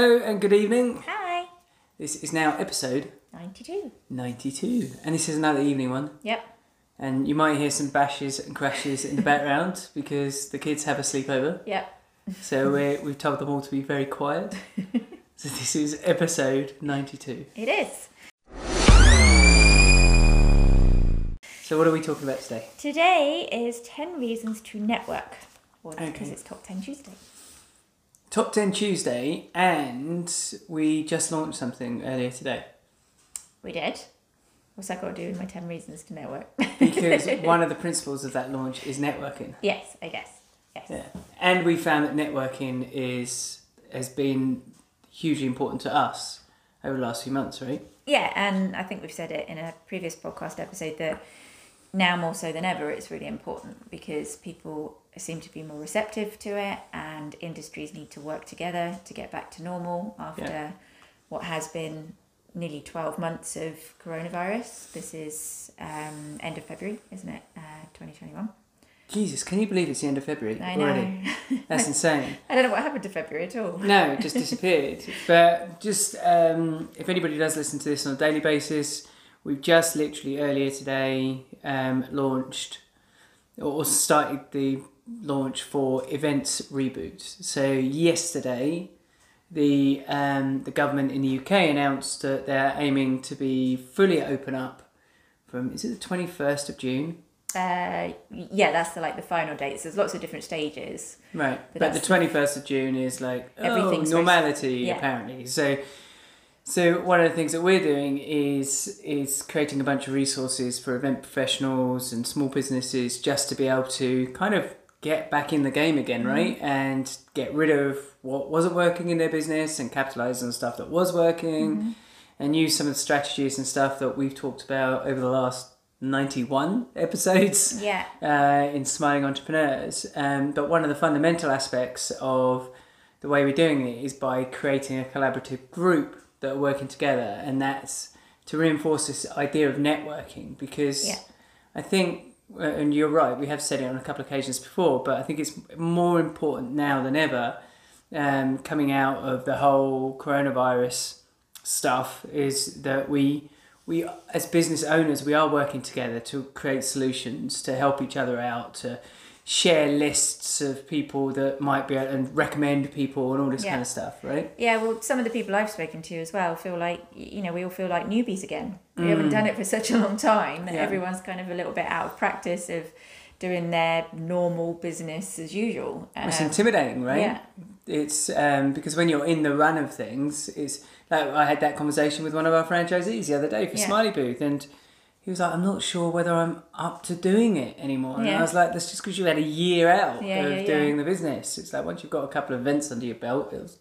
Hello and good evening. Hi. This is now episode 92. 92, and this is another evening one. Yep. And you might hear some bashes and crashes in the background because the kids have a sleepover. Yep. So we're, we've told them all to be very quiet. so this is episode 92. It is. So what are we talking about today? Today is 10 reasons to network. Okay. because it's Top 10 Tuesday. Top 10 Tuesday, and we just launched something earlier today. We did. What's that got to do with my 10 reasons to network? Because one of the principles of that launch is networking. yes, I guess. Yes. Yeah. And we found that networking is has been hugely important to us over the last few months, right? Yeah, and I think we've said it in a previous podcast episode that now more so than ever it's really important because people seem to be more receptive to it and industries need to work together to get back to normal after Yeah. what has been nearly 12 months of coronavirus. This is um, end of February, isn't it? Uh, 2021. Jesus, can you believe it's the end of February I already? That's insane. I don't know what happened to February at all. No, it just disappeared. but just um, if anybody does listen to this on a daily basis, we've just literally earlier today um, launched or started the launch for events reboot. So yesterday, the um, the government in the UK announced that they're aiming to be fully open up from is it the twenty first of June? Uh, yeah, that's the, like the final dates. There's lots of different stages. Right, But but, the twenty first of June is like supposed- normality yeah. apparently. So, so one of the things that we're doing is is creating a bunch of resources for event professionals and small businesses just to be able to kind of get back in the game again, Mm-hmm. right, and get rid of what wasn't working in their business and capitalize on stuff that was working, Mm-hmm. and use some of the strategies and stuff that we've talked about over the last ninety one episodes Yeah. uh, in Smiling Entrepreneurs. Um, but one of the fundamental aspects of the way we're doing it is by creating a collaborative group that are working together, and that's to reinforce this idea of networking because Yeah. I think. Uh, And you're right. We have said it on a couple of occasions before, but I think it's more important now than ever. Um, coming out of the whole coronavirus stuff is that we we as business owners we are working together to create solutions to help each other out to share lists of people that might be and recommend people and all this Yeah. kind of stuff right Yeah, well, some of the people I've spoken to as well feel like, you know, we all feel like newbies again. We haven't done it for such a long time that Mm. Yeah. everyone's kind of a little bit out of practice of doing their normal business as usual. it's Um, intimidating right yeah. it's um, because when you're in the run of things it's like i had that conversation with one of our franchisees the other day for Yeah. smiley booth and he was like i'm not sure whether i'm up to doing it anymore and Yeah. i was like that's just because you had a year out Yeah, of yeah, doing the business it's like once you've got a couple of events under your belt it was,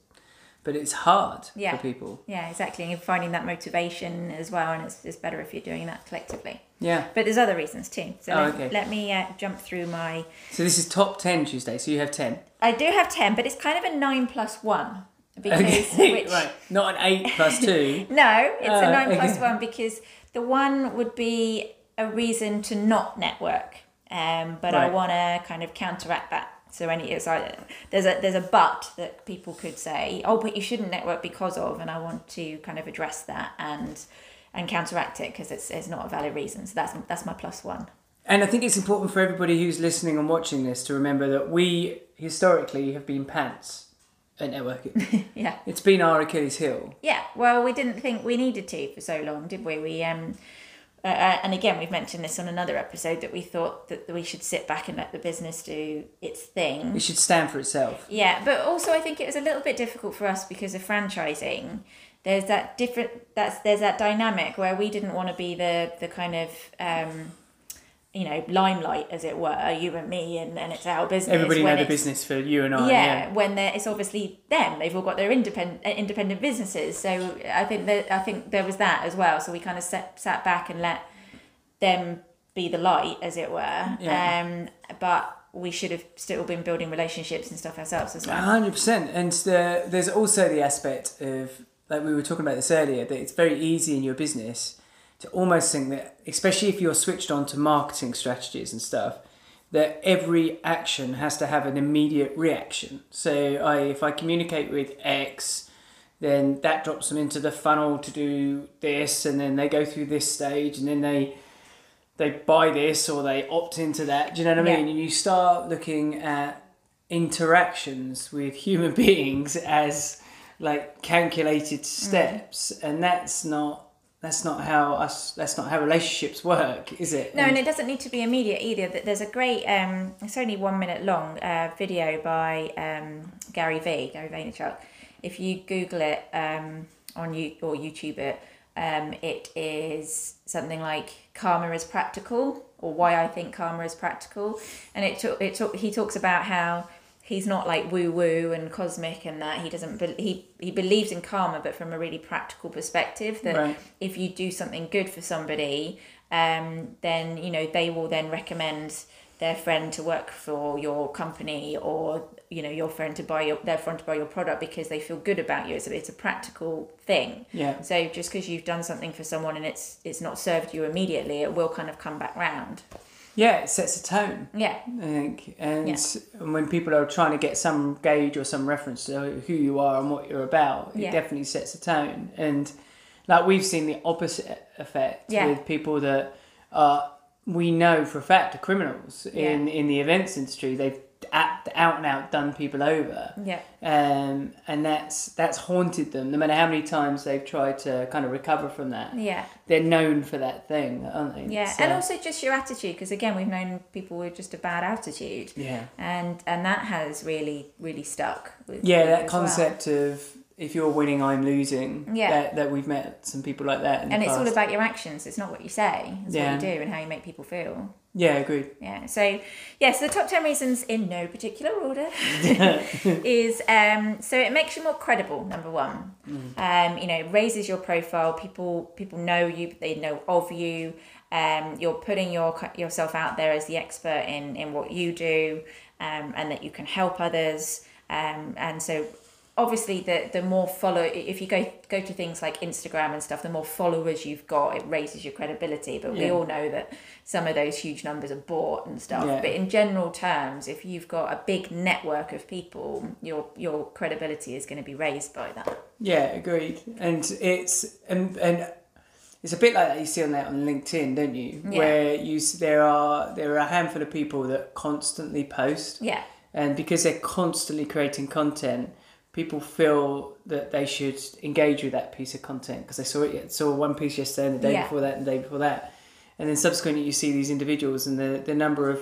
but it's hard for people Yeah, exactly. And you're finding that motivation as well, and it's, it's better if you're doing that collectively. yeah But there's other reasons too. So Oh, let, okay. let me uh, jump through my. so this is top 10 tuesday so you have 10 I do have 10, but it's kind of a 9 plus 1. Because okay which, right not an 8 plus 2 No, it's a nine okay. one because the one would be a reason to not network, um, but I want to kind of counteract that. So any it's like, there's a there's a but that people could say, oh, but you shouldn't network because of, and I want to kind of address that and and counteract it because it's it's not a valid reason. So that's that's my plus one. And I think it's important for everybody who's listening and watching this to remember that we historically have been pants at networking. Yeah. it's been our Achilles heel. Yeah, well, we didn't think we needed to for so long, did we? We um, uh, uh, and again, we've mentioned this on another episode that we thought that we should sit back and let the business do its thing. It should stand for itself. Yeah, but also I think it was a little bit difficult for us because of franchising. There's that different that's there's that dynamic where we didn't want to be the the kind of um, you know limelight as it were, you and me, and, and it's our business. Everybody when know the business for you and I. yeah, when they're, it's obviously them. They've all got their independent uh, independent businesses. So I think that I think there was that as well. So we kind of sat sat back and let them be the light, as it were. Yeah. Um, but we should have still been building relationships and stuff ourselves as well. hundred percent. And the, there's also the aspect of like we were talking about this earlier that it's very easy in your business to almost think that, especially if you're switched on to marketing strategies and stuff, that every action has to have an immediate reaction. So I, if I communicate with X, then that drops them into the funnel to do this, and then they go through this stage, and then they they buy this or they opt into that. Do you know what I Yeah. mean? And you start looking at interactions with human beings as like calculated mm. steps, and that's not that's not how us that's not how relationships work, is it? No, And- and it doesn't need to be immediate either. Th- There's a great, um, it's only one minute long uh, video by um, Gary V, Gary Vaynerchuk. If you Google it um, on you or YouTube it, um, it is something like karma is practical or why I think karma is practical, and it took it took he talks about how he's not like woo woo and cosmic and that he doesn't be- he he believes in karma but from a really practical perspective that Right. if you do something good for somebody um, then you know they will then recommend their friend to work for your company or you know your friend to buy your their friend to buy your product because they feel good about you it's a, it's a practical thing Yeah. so just because you've done something for someone and it's it's not served you immediately it will kind of come back round Yeah, it sets a tone. yeah I think, and Yeah. when people are trying to get some gauge or some reference to who you are and what you're about, it Yeah. definitely sets a tone. And like we've seen the opposite effect Yeah. with people that are we know for a fact are criminals in in the events industry. They've at, out and out done people over, yeah um, and that's that's haunted them. No matter how many times they've tried to kind of recover from that, yeah they're known for that thing, aren't they? yeah So- and also just your attitude because again we've known people with just a bad attitude yeah. and and that has really really stuck with Yeah, that as well. concept of if you're winning, I'm losing. Yeah. That, that we've met some people like that and it's all about your actions it's not what you say it's Yeah. what you do and how you make people feel Yeah, agreed. yeah so yes the top 10 reasons in no particular order is um so it makes you more credible number one. Um you know it raises your profile people people know you they know of you. Um you're putting your yourself out there as the expert in in what you do um and that you can help others. Um and so obviously the the more follow if you go go to things like Instagram and stuff the more followers you've got it raises your credibility but we all know that some of those huge numbers are bought and stuff Yeah. but in general terms if you've got a big network of people your your credibility is going to be raised by that Yeah, agreed. And it's and and it's a bit like that you see on that on LinkedIn, don't you? Yeah. Where you there are there are a handful of people that constantly post, yeah and because they're constantly creating content, people feel that they should engage with that piece of content because they saw it saw one piece yesterday and the day Yeah. before that and the day before that, and then subsequently you see these individuals and the the number of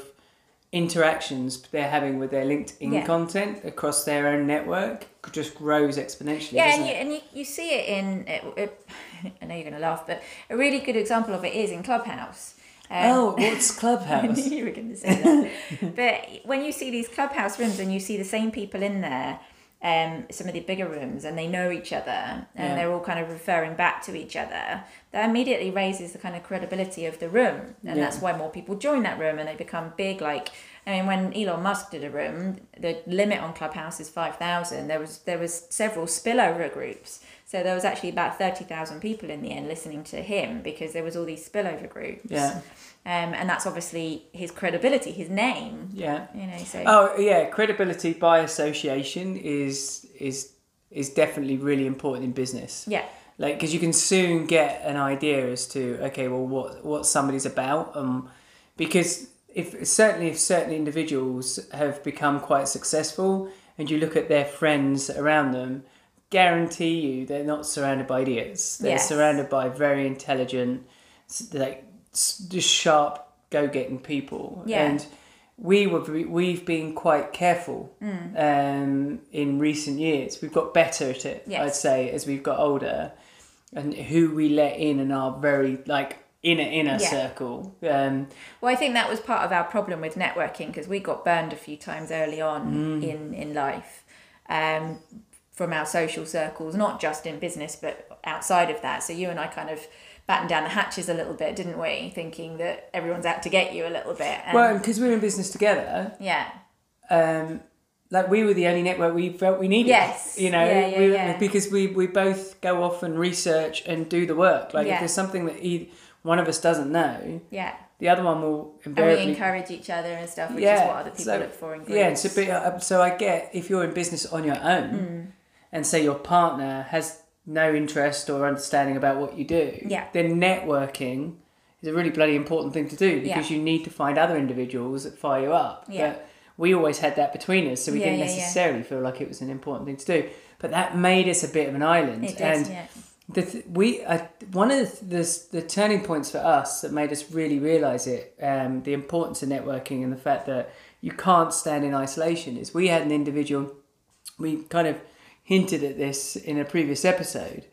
interactions they're having with their LinkedIn Yeah. content across their own network just grows exponentially. yeah and you, and you, you see it in it, it, i know you're going to laugh but a really good example of it is in clubhouse um, oh, what's I Clubhouse? knew you were going to say that. but when you see these clubhouse rooms and you see the same people in there, um, some of the bigger rooms, and they know each other, and Yeah. they're all kind of referring back to each other, that immediately raises the kind of credibility of the room, and Yeah. that's why more people join that room, and they become big. Like, I mean, when Elon Musk did a room, the limit on Clubhouse is five thousand. There was there was several spillover groups. So there was actually about thirty thousand people in the end listening to him because there was all these spillover groups. Yeah, Um, and that's obviously his credibility, his name. yeah. You know, so Oh, yeah. Credibility by association is is is definitely really important in business. yeah, like because you can soon get an idea as to okay well what what somebody's about um because if certainly if certain individuals have become quite successful and you look at their friends around them guarantee you they're not surrounded by idiots they're Yes. surrounded by very intelligent like just sharp go-getting people Yeah. and we were we've been quite careful Mm. um, in recent years. We've got better at it, Yes. I'd say, as we've got older, and who we let in and our very like inner inner Yeah. circle. Um, well, I think that was part of our problem with networking because we got burned a few times early on Mm. in in life um, from our social circles, not just in business but outside of that. So you and I kind of battened down the hatches a little bit, didn't we? Thinking that everyone's out to get you a little bit. And, well, because we were in business together, yeah, um, like we were the only network we felt we needed. Yes. you know, Yeah, yeah, we, yeah. because we we both go off and research and do the work. Like Yeah. if there's something that either one of us doesn't know, yeah. the other one will And we encourage each other and stuff, which is what other people so- look for in groups. Yeah, it's a bit. uh, So I get if you're in business on your own, and say your partner has no interest or understanding about what you do, Yeah. then networking is a really bloody important thing to do because you need to find other individuals that fire you up. Yeah. But we always had that between us, so we Yeah, didn't yeah, yeah. necessarily feel like it was an important thing to do. But that made us a bit of an island, It and yeah. the th- we uh, one of the, the the turning points for us that made us really realize it um, the importance of networking and the fact that you can't stand in isolation is we had an individual we kind of hinted at this in a previous episode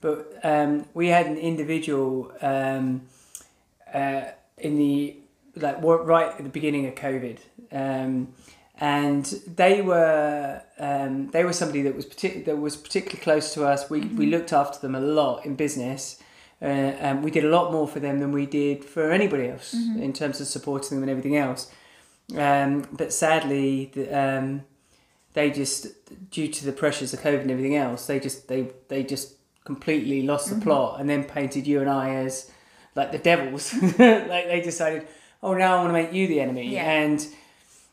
but um, we had an individual um, uh, in the like right at the beginning of COVID, um, and they were um, they were somebody that was partic- that was particularly close to us. We we looked after them a lot in business. Uh, and we did a lot more for them than we did for anybody else in terms of supporting them and everything else. Um, but sadly, the, um, they just due to the pressures of COVID and everything else, they just they they just completely lost the mm-hmm. plot and then painted you and I as like the devils. like they decided, oh, now I want to make you the enemy, Yeah. and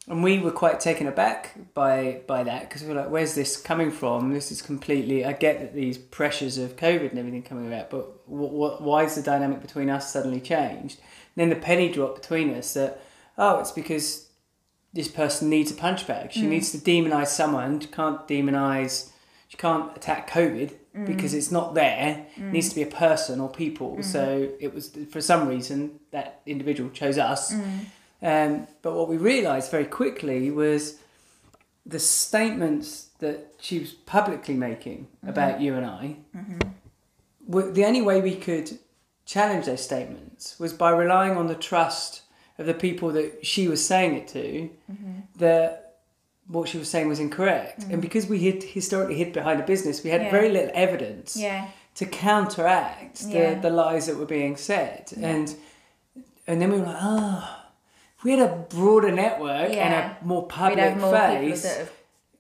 and we were quite taken aback by by that because we were like, where's this coming from? This is completely. I get that these pressures of COVID and everything coming about, but what, what, why is the dynamic between us suddenly changed? And then the penny dropped between us that oh, it's because this person needs a punch bag. She mm. needs to demonize someone. She can't demonize. She can't attack COVID mm. because it's not there. It needs mm. to be a person or people. So it was for some reason that individual chose us. Um, but what we realised very quickly was the statements that she was publicly making mm-hmm. about you and I. Mm-hmm. were- The only way we could challenge those statements was by relying on the trust of the people that she was saying it to. That what she was saying was incorrect, and because we had historically hid behind a business, we had Yeah. very little evidence Yeah. to counteract the, Yeah. the lies that were being said. And and then we were like, oh, if we had a broader network and a more public face.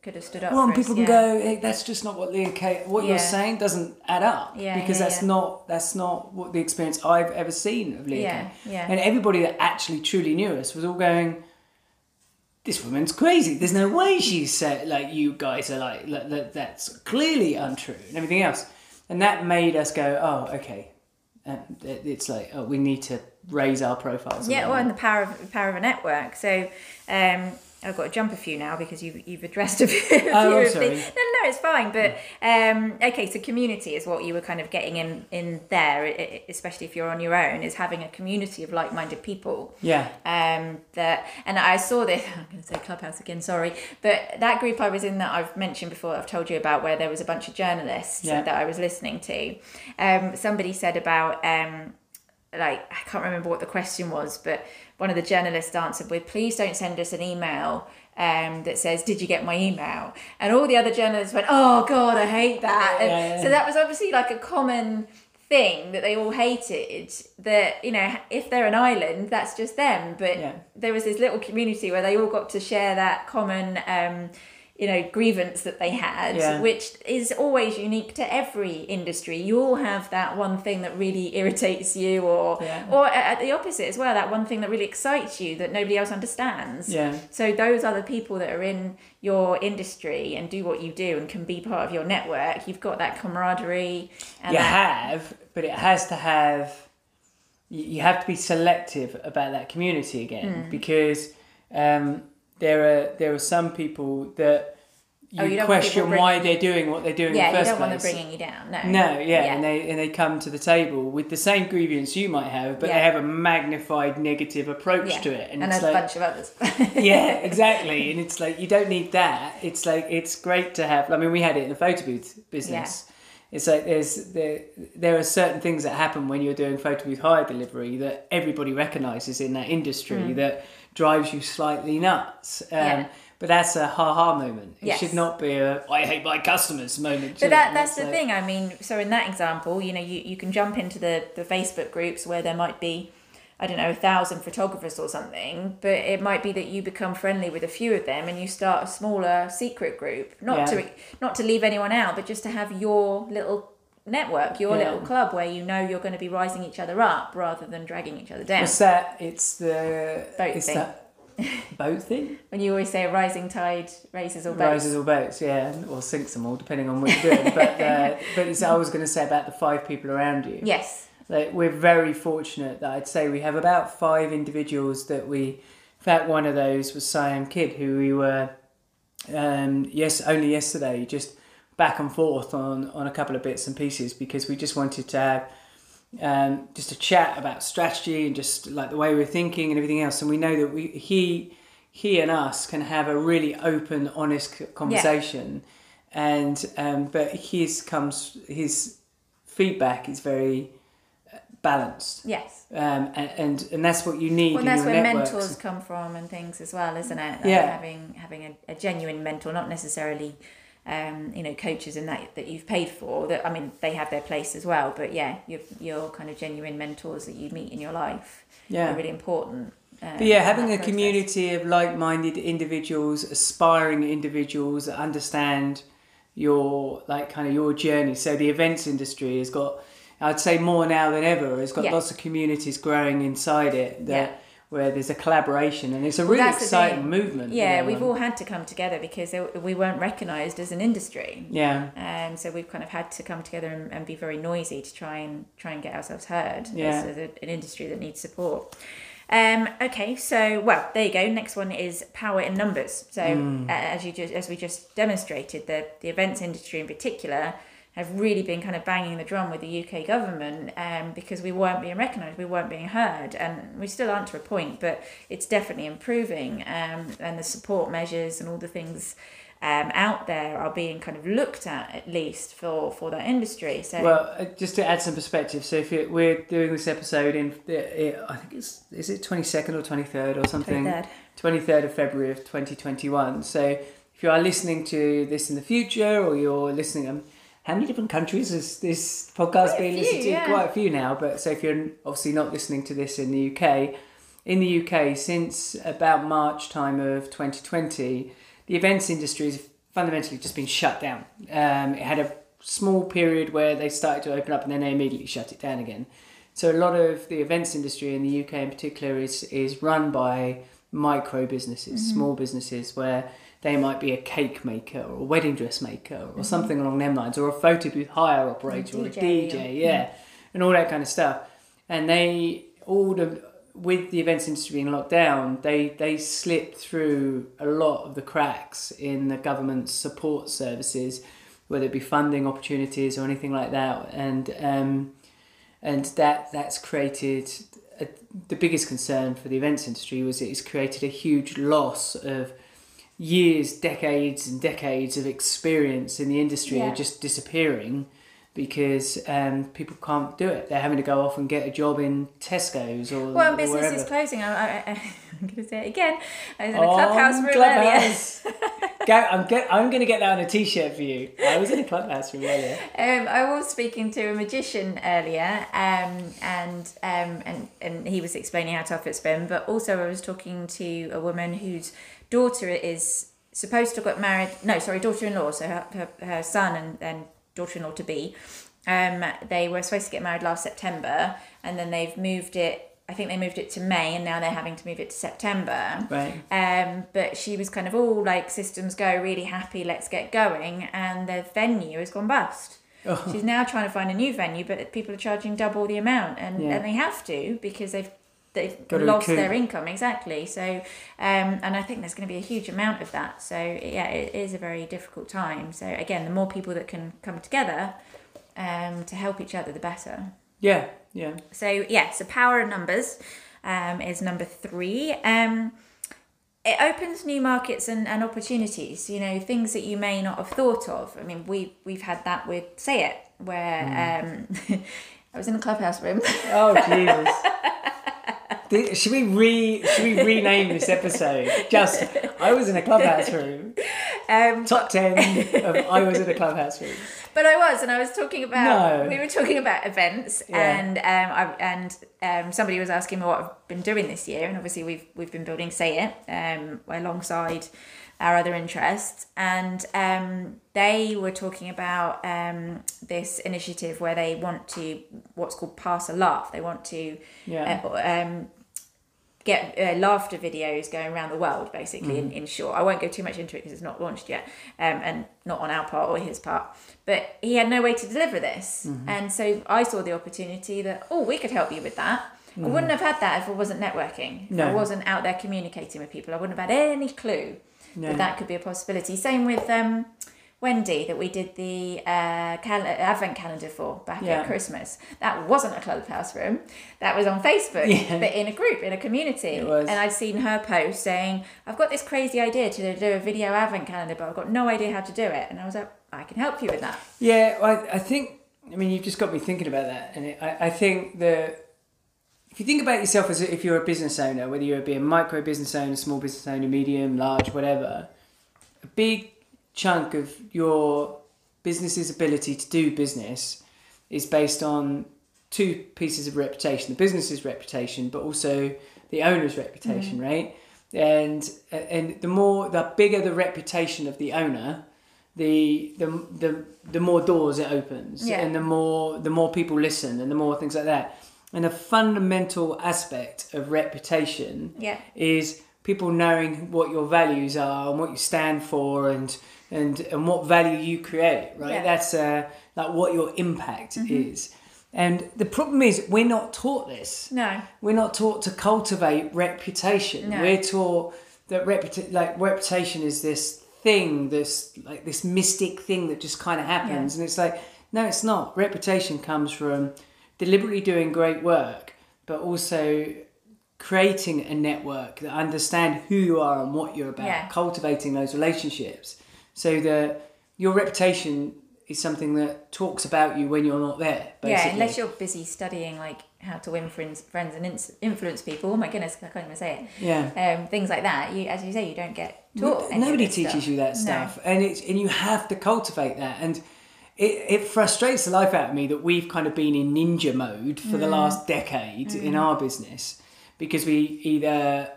People that have, could have stood up well, and people us. can yeah. go, hey, that's just not what Leah Kate, what Yeah. you're saying doesn't add up. Yeah, because that's not that's not what the experience I've ever seen of Leah Yeah, yeah. And everybody that actually truly knew us was all going, this woman's crazy. There's no way she's said like you guys are like that, that that's clearly untrue and everything else. And that made us go, oh, okay. And it- it's like, oh, we need to raise our profiles. Yeah, well, and the power of the power of a network. So um, I've got to jump a few now because you've you've addressed a few, Oh, of sorry. the. No, no, it's fine. But um, okay, so community is what you were kind of getting in in there, especially if you're on your own, is having a community of like-minded people. yeah. um, that and I saw this. I'm going to say Clubhouse again. Sorry, but that group I was in that I've mentioned before. I've told you about where there was a bunch of journalists Yeah. that I was listening to. Um, somebody said about um, like I can't remember what the question was, but one of the journalists answered with, "Please don't send us an email." Um, that says, "Did you get my email?" And all the other journalists went, "Oh God, I hate that." Yeah. So that was obviously like a common thing that they all hated. That you know, if they're an island, that's just them. But Yeah. there was this little community where they all got to share that common um, you know grievance that they had Yeah. which is always unique to every industry you all have that one thing that really irritates you or Yeah. or at the opposite as well that one thing that really excites you that nobody else understands Yeah. so those are the people that are in your industry and do what you do and can be part of your network you've got that camaraderie and you that, have, but it has to have. You have to be selective about that community again Hmm. because um, there are there are some people that you, Oh, you question people why they're doing what they're doing yeah in the you first don't want them place. bringing you down no no, yeah, and they and they come to the table with the same grievance you might have, but Yeah. they have a magnified negative approach yeah. to it, and, and, it's a like, bunch of others yeah, exactly. And it's like you don't need that. It's like it's great to have. I mean, we had it in the photo booth business. It's like there's there there are certain things that happen when you're doing photo booth hire delivery that everybody recognises in that industry mm. that drives you slightly nuts. Um. Yeah. But that's a ha ha moment. It Yes. should not be a I hate my customers moment. But that that's it's the thing. I mean, so in that example, you know, you, you can jump into the, the Facebook groups where there might be, I don't know, a thousand photographers or something, but it might be that you become friendly with a few of them and you start a smaller secret group. Not Yeah. to not to leave anyone out, but just to have your little network, your Yeah. little club where you know you're going to be rising each other up rather than dragging each other down. It's that. It's the. Boat it's thing. that. boat thing. When you always say a rising tide raises all boats. Rises all boats, yeah, or sinks them all, depending on what you're doing. but uh, but it's, I was going to say about the five people around you. Yes. Like, we're very fortunate that I'd say we have about five individuals that we. In fact, one of those was Siam Kidd, who we were, um, yes, only yesterday, just back and forth on on a couple of bits and pieces because we just wanted to have um, just a chat about strategy and just like the way we're thinking and everything else. And we know that we he he and us can have a really open, honest conversation. And um, but his comes his feedback is very uh, balanced, Yes. um, and, and and that's what you need Well, in that's your where networks. mentors come from and things as well, isn't it? Like Yeah. Having having a, a genuine mentor, not necessarily, um, you know, coaches and that that you've paid for. That I mean, they have their place as well. But yeah, your your kind of genuine mentors that you meet in your life Yeah. are really important. Um, But yeah, having a process. community of like-minded individuals, aspiring individuals that understand your like kind of your journey. So the events industry has got, I'd say more now than ever, It's got Yeah. lots of communities growing inside it that Yeah. Where there's a collaboration and it's a really the exciting movement. you Yeah, know, we've and- all had to come together because we weren't recognised as an industry. yeah. Um, so we've kind of had to come together and, and be very noisy to try and try and get ourselves heard Yeah. as, an industry that needs support. Um, okay, so well, there you go. Next one is power in numbers. So Mm. uh, as you just as we just demonstrated, the the events industry in particular have really been kind of banging the drum with the UK government um, because we weren't being recognised, we weren't being heard, and we still aren't to a point, but it's definitely improving. Um, and the support measures and all the things um, out there are being kind of looked at at least for for that industry. So Well, uh, just to add some perspective, so if it, we're doing this episode in, it, I think it's is it twenty second or twenty third or something. 23rd. 23rd of February of 2021. So if you are listening to this in the future or you're listening, um, how many different countries has this podcast Quite a being few, listened to? yeah. Quite a few now. But so if you're obviously not listening to this in the UK, in the UK, since about March time of 2020, the events industry has fundamentally just been shut down. Um, it had a small period where they started to open up and then they immediately shut it down again. So a lot of the events industry in the UK in particular is is run by micro businesses, Mm-hmm. small businesses where they might be a cake maker or a wedding dress maker or something along them lines, or a photo booth hire operator or a DJ, or- yeah, and all that kind of stuff. And they all the with the events industry being locked down, they they slipped through a lot of the cracks in the government's support services, whether it be funding opportunities or anything like that, and um, and that that's created a, the biggest concern for the events industry was it's created a huge loss of years, decades, and decades of experience in the industry Yeah. are just disappearing because um, people can't do it. They're having to go off and get a job in Tesco's or well, or business wherever. is closing. I, I, I'm going to say it again. I was in a clubhouse room earlier. Clubhouse. Go, I'm get, I'm going to get that on a t-shirt for you. I was in a clubhouse room earlier. Um, I was speaking to a magician earlier, um, and um, and and he was explaining how tough it's been. But also, I was talking to a woman whose daughter is supposed to get married. No, sorry, daughter-in-law. So her her, her son and, and daughter-in-law to be. Um, they were supposed to get married last September, and then they've moved it. I think they moved it to May, and now they're having to move it to September. Right. Um, but she was kind of all like systems go, really happy, let's get going, and the venue has gone bust. Oh. She's now trying to find a new venue, but people are charging double the amount, and, Yeah. and they have to because they've they've lost their income exactly. So, um, and I think there's going to be a huge amount of that. So yeah, it is a very difficult time. So again, the more people that can come together um, to help each other, the better. Yeah, yeah. So yeah, so power of numbers um, is number three. Um, it opens new markets and, and opportunities. You know, things that you may not have thought of. I mean, we we've had that with Say It, where um, I was in a clubhouse room. Oh Jesus. Should we re should we rename this episode? Just I was in a clubhouse room. Um, Top ten of I was in a clubhouse room. But I was, and I was talking about. No. We were talking about events, Yeah. and um, I, and um, somebody was asking me what I've been doing this year, and obviously we've we've been building Say It um, alongside our other interests, and um, they were talking about um, this initiative where they want to what's called pass a laugh. They want to Yeah. uh, um, get uh, laughter videos going around the world, basically, in, in short. I won't go too much into it because it's not launched yet um, and not on our part or his part. But he had no way to deliver this. And so I saw the opportunity that, oh, we could help you with that. I wouldn't have had that if I wasn't networking. If I wasn't out there communicating with people. I wouldn't have had any clue No. that that could be a possibility. Same with um, Wendy that we did the uh, cal- advent calendar for back Yeah. at Christmas. That wasn't a clubhouse room. That was on Facebook, Yeah. but in a group, in a community. And I'd seen her post saying, "I've got this crazy idea to do a video advent calendar, but I've got no idea how to do it." And I was like, "I can help you with that." Yeah, I, I think. I mean, you've just got me thinking about that, and it, I, I think that if you think about yourself as if you're a business owner, whether you're be a micro business owner, small business owner, medium, large, whatever, a big chunk of your business's ability to do business is based on two pieces of reputation: the business's reputation, but also the owner's reputation, mm-hmm. right? And and the more, the bigger the reputation of the owner, the the the the more doors it opens, Yeah. and the more the more people listen, and the more things like that. And a fundamental aspect of reputation Yeah. is people knowing what your values are and what you stand for, and and and what value you create. Right, Yeah. that's uh, like what your impact is. And the problem is, we're not taught this No. we're not taught to cultivate reputation. No. We're taught that reputa- like reputation is this thing, this like this mystic thing that just kind of happens, and it's like no, it's not. Reputation comes from deliberately doing great work, but also creating a network that understand who you are and what you're about, Yeah. cultivating those relationships, so that your reputation is something that talks about you when you're not there. Basically. Yeah, unless you're busy studying like how to win friends, friends and influence people. Oh my goodness, I can't even say it. yeah. Um, things like that. You, as you say, you don't get taught. Nobody teaches stuff. you that No. stuff, and it's and you have to cultivate that. And it, it frustrates the life out of me that we've kind of been in ninja mode for Mm. the last decade in our business because we either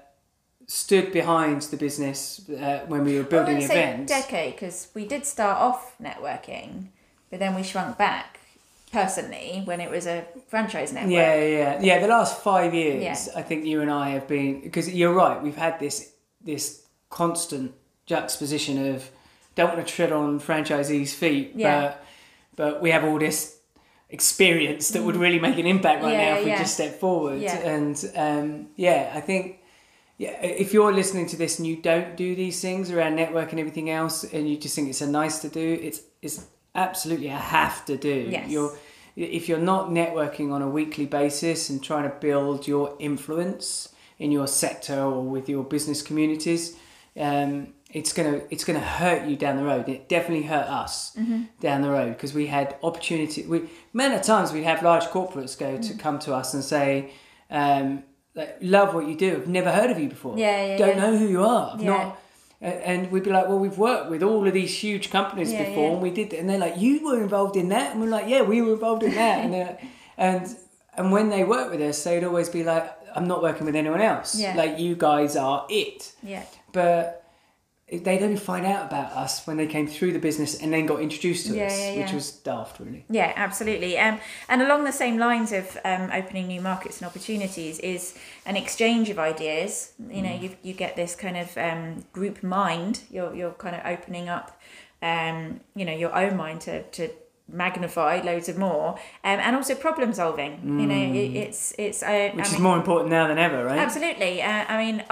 stood behind the business uh, when we were building say events. decade because we did start off networking, but then we shrunk back personally when it was a franchise network. Yeah, yeah, yeah. The last five years, Yeah. I think you and I have been because you're right. We've had this this constant juxtaposition of don't want to tread on franchisees' feet, Yeah. but but we have all this experience that would really make an impact right Mm. Yeah, now if we just step forward. And um, yeah, I think. Yeah, if you're listening to this and you don't do these things around network and everything else, and you just think it's a nice to do, it's it's absolutely a have to do. Yes. You're if you're not networking on a weekly basis and trying to build your influence in your sector or with your business communities, um, it's gonna it's gonna hurt you down the road. It definitely hurt us down the road because we had opportunity. We many times we have large corporates go to come to us and say. Um, like, love what you do. I've never heard of you before. Yeah, yeah, Don't yeah. know who you are. Yeah. not and we'd be like, well, we've worked with all of these huge companies before, and we did, and they're like, you were involved in that, and we're like, yeah, we were involved in that, and they're- and and when they work with us, they'd always be like, I'm not working with anyone else, Yeah. like you guys are it, Yeah. but they'd only find out about us when they came through the business and then got introduced to Yeah, us, yeah, which was daft, really. Yeah, absolutely. Um, and along the same lines of um, opening new markets and opportunities is an exchange of ideas. You know, you, you get this kind of um, group mind. You're, you're kind of opening up, um, you know, your own mind to, to magnify loads of more. Um, and also problem solving. You know, it, it's, it's, uh, Which I is mean- more important now than ever, right? Absolutely. Uh, I mean,